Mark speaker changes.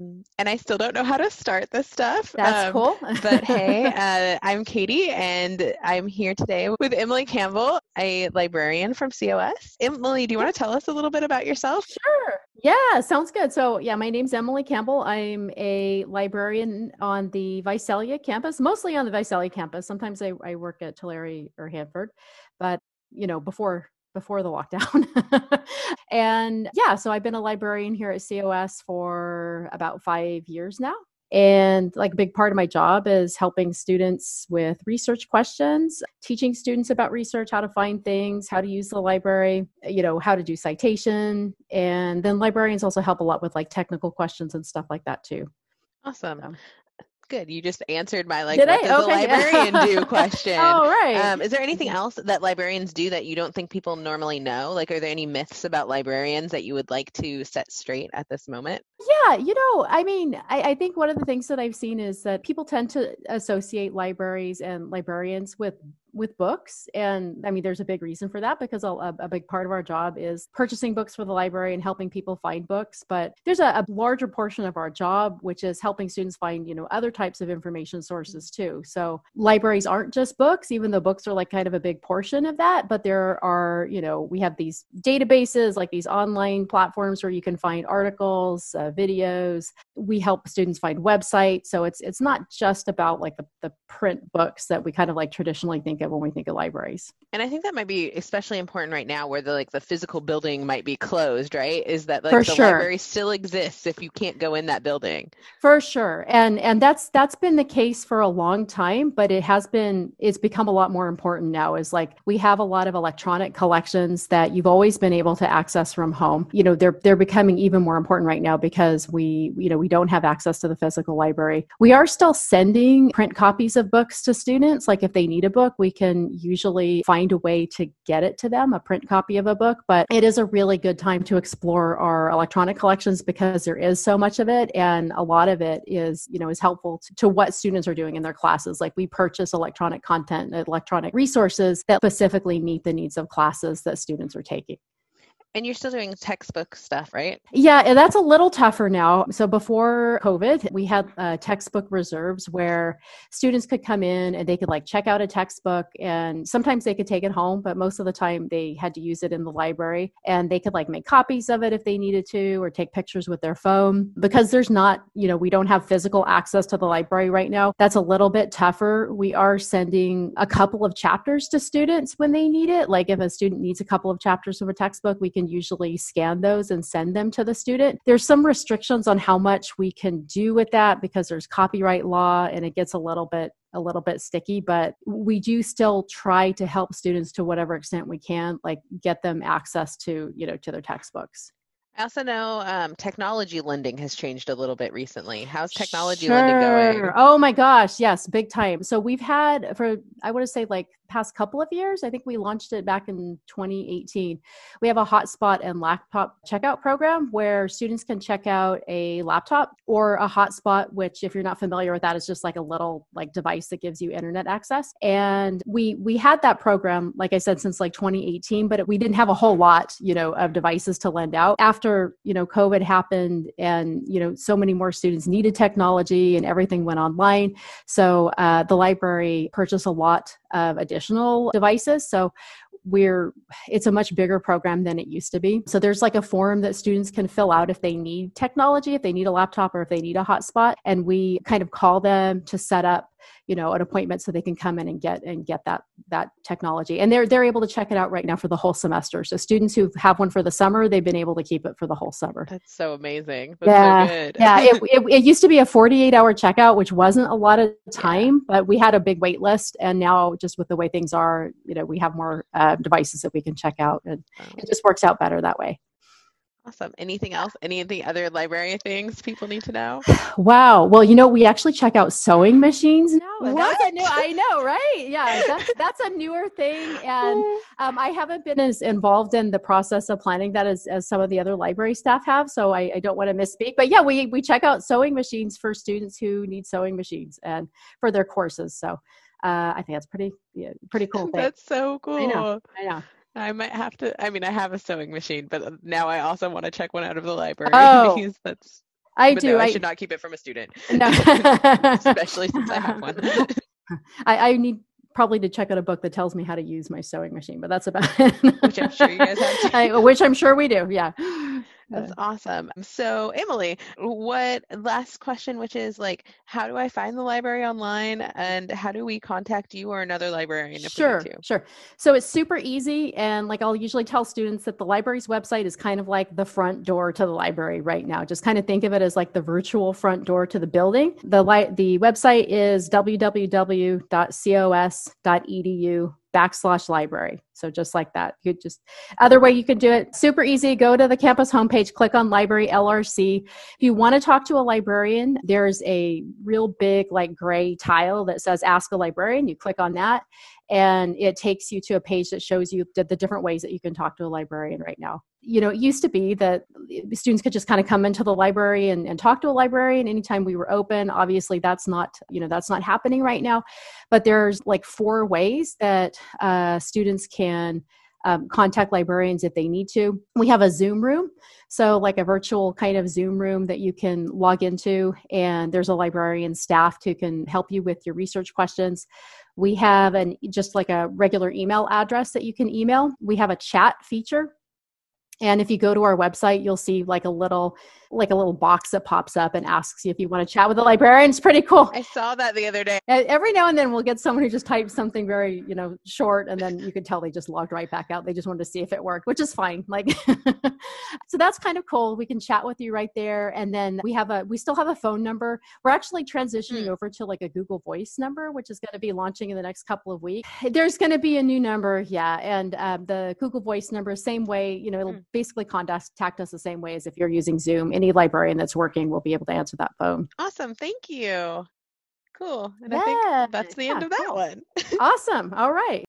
Speaker 1: and I still don't know how to start this stuff.
Speaker 2: That's um, cool.
Speaker 1: but hey, uh, I'm Katie, and I'm here today with Emily Campbell, a librarian from COS. Emily, do you want to tell us a little bit about yourself?
Speaker 2: Sure. Yeah, sounds good. So, yeah, my name's Emily Campbell. I'm a librarian on the Visalia campus, mostly on the Visalia campus. Sometimes I, I work at Tulare or Hanford, but you know, before before the lockdown. and yeah, so I've been a librarian here at COS for about five years now. And like a big part of my job is helping students with research questions, teaching students about research, how to find things, how to use the library, you know, how to do citation. And then librarians also help a lot with like technical questions and stuff like that too.
Speaker 1: Awesome. So. Good. You just answered my like Did what I? does okay. a librarian do question.
Speaker 2: oh right.
Speaker 1: Um, is there anything else that librarians do that you don't think people normally know? Like are there any myths about librarians that you would like to set straight at this moment?
Speaker 2: Yeah, you know, I mean, I, I think one of the things that I've seen is that people tend to associate libraries and librarians with with books and i mean there's a big reason for that because a, a, big part of our job is purchasing books for the library and helping people find books but there's a, a, larger portion of our job which is helping students find you know other types of information sources too. So libraries aren't just books even though books are like kind of a big portion of that but there are you know we have these databases like these online platforms where you can find articles uh, videos we help students find websites so it's it's not just about like the, the print books that we kind of like traditionally think of of when we think of libraries.
Speaker 1: And I think that might be especially important right now where the like the physical building might be closed, right? Is that like
Speaker 2: For
Speaker 1: the
Speaker 2: sure.
Speaker 1: library still exists if you can't go in that building.
Speaker 2: For sure. And and that's that's been the case for a long time, but it has been it's become a lot more important now is like we have a lot of electronic collections that you've always been able to access from home. You know, they're they're becoming even more important right now because we you know, we don't have access to the physical library. We are still sending print copies of books to students like if they need a book, we can usually find a way to get it to them, a print copy of a book. But it is a really good time to explore our electronic collections because there is so much of it. And a lot of it is, you know, is helpful to, to what students are doing in their classes. Like we purchase electronic content, electronic resources that specifically meet the needs of classes that students are taking.
Speaker 1: And you're still doing textbook stuff, right?
Speaker 2: Yeah, that's a little tougher now. So before COVID, we had uh, textbook reserves where students could come in and they could like check out a textbook and sometimes they could take it home, but most of the time they had to use it in the library and they could like make copies of it if they needed to or take pictures with their phone. Because there's not, you know, we don't have physical access to the library right now. That's a little bit tougher. We are sending a couple of chapters to students when they need it. Like if a student needs a couple of chapters of a textbook, we can usually scan those and send them to the student. There's some restrictions on how much we can do with that because there's copyright law and it gets a little bit a little bit sticky but we do still try to help students to whatever extent we can like get them access to you know to their textbooks
Speaker 1: I also know um, technology lending has changed a little bit recently. How's technology sure. lending going?
Speaker 2: Oh my gosh, yes, big time. So we've had for I want to say like past couple of years. I think we launched it back in 2018. We have a hotspot and laptop checkout program where students can check out a laptop or a hotspot, which if you're not familiar with that, is just like a little like device that gives you internet access. And we we had that program, like I said, since like 2018, but we didn't have a whole lot, you know, of devices to lend out. After you know COVID happened, and you know so many more students needed technology, and everything went online. So uh, the library purchased a lot of additional devices. So we're it's a much bigger program than it used to be so there's like a form that students can fill out if they need technology if they need a laptop or if they need a hotspot and we kind of call them to set up you know an appointment so they can come in and get and get that that technology. And they're they're able to check it out right now for the whole semester. So students who have one for the summer they've been able to keep it for the whole summer.
Speaker 1: That's so amazing. That's
Speaker 2: yeah.
Speaker 1: so
Speaker 2: yeah it, it, it, used to be a 48 hour checkout which wasn't a lot of time yeah. but we had a big wait list. And now just with the way things are you know we have more uh, devices that we can check out and oh. it just works out better that way
Speaker 1: Awesome. Anything else? Any of the other library things people need to know?
Speaker 2: Wow. Well, you know, we actually check out sewing machines now.
Speaker 1: What?
Speaker 2: That's a new, I know, right? Yeah, that's, that's a newer thing. And um, I haven't been as involved in the process of planning that as, as some of the other library staff have. So I, I don't want to misspeak. But yeah, we, we check out sewing machines for students who need sewing machines and for their courses. So uh, I think that's pretty, yeah, pretty cool. Thing.
Speaker 1: That's so cool.
Speaker 2: I know. I know.
Speaker 1: I might have to. I mean, I have a sewing machine, but now I also want to check one out of the library.
Speaker 2: Oh,
Speaker 1: that's
Speaker 2: I do.
Speaker 1: no, I,
Speaker 2: I
Speaker 1: should not keep it from a student,
Speaker 2: no.
Speaker 1: especially since I have one.
Speaker 2: I, I need probably to check out a book that tells me how to use my sewing machine, but that's about it.
Speaker 1: Which I'm sure you guys have.
Speaker 2: I, which I'm sure we do. Yeah.
Speaker 1: That's awesome. So, Emily, what last question, which is like, how do I find the library online and how do we contact you or another librarian if
Speaker 2: Sure,
Speaker 1: we need to?
Speaker 2: sure. So it's super easy. And like I'll usually tell students that the library's website is kind of like the front door to the library right now. Just kind of think of it as like the virtual front door to the building. The, li- the website is www.cos.edu backslash library. So just like that. You just other way you can do it. Super easy. Go to the campus homepage, click on library LRC. If you want to talk to a librarian, there's a real big like gray tile that says ask a librarian. You click on that and it takes you to a page that shows you the, the different ways that you can talk to a librarian right now. You know, it used to be that students could just kind of come into the library and, and talk to a librarian anytime we were open. Obviously, that's not, you know, that's not happening right now. But there's like four ways that uh, students can um, contact librarians if they need to. We have a Zoom room, so like a virtual kind of Zoom room that you can log into, and there's a librarian staff who can help you with your research questions. We have an just like a regular email address that you can email. We have a chat feature. And if you go to our website, you'll see like a little like a little box that pops up and asks you if you want to chat with a librarian. It's pretty cool.
Speaker 1: I saw that the other day.
Speaker 2: And every now and then we'll get someone who just types something very, you know, short and then you can tell they just logged right back out. They just wanted to see if it worked, which is fine. Like so that's kind of cool. We can chat with you right there. And then we have a we still have a phone number. We're actually transitioning
Speaker 1: Mm.
Speaker 2: over to like a Google Voice number, which is going to be launching in the next couple of weeks. There's going to be a new number, yeah. And um, the Google Voice number, same way, you know, it'll
Speaker 1: Mm.
Speaker 2: Basically contact us the same way as if you're using Zoom. Any librarian that's working will be able to answer that phone.
Speaker 1: Awesome. Thank you. Cool. And I think
Speaker 2: Yeah,
Speaker 1: that's the end of that
Speaker 2: cool.
Speaker 1: one.
Speaker 2: Awesome. All right.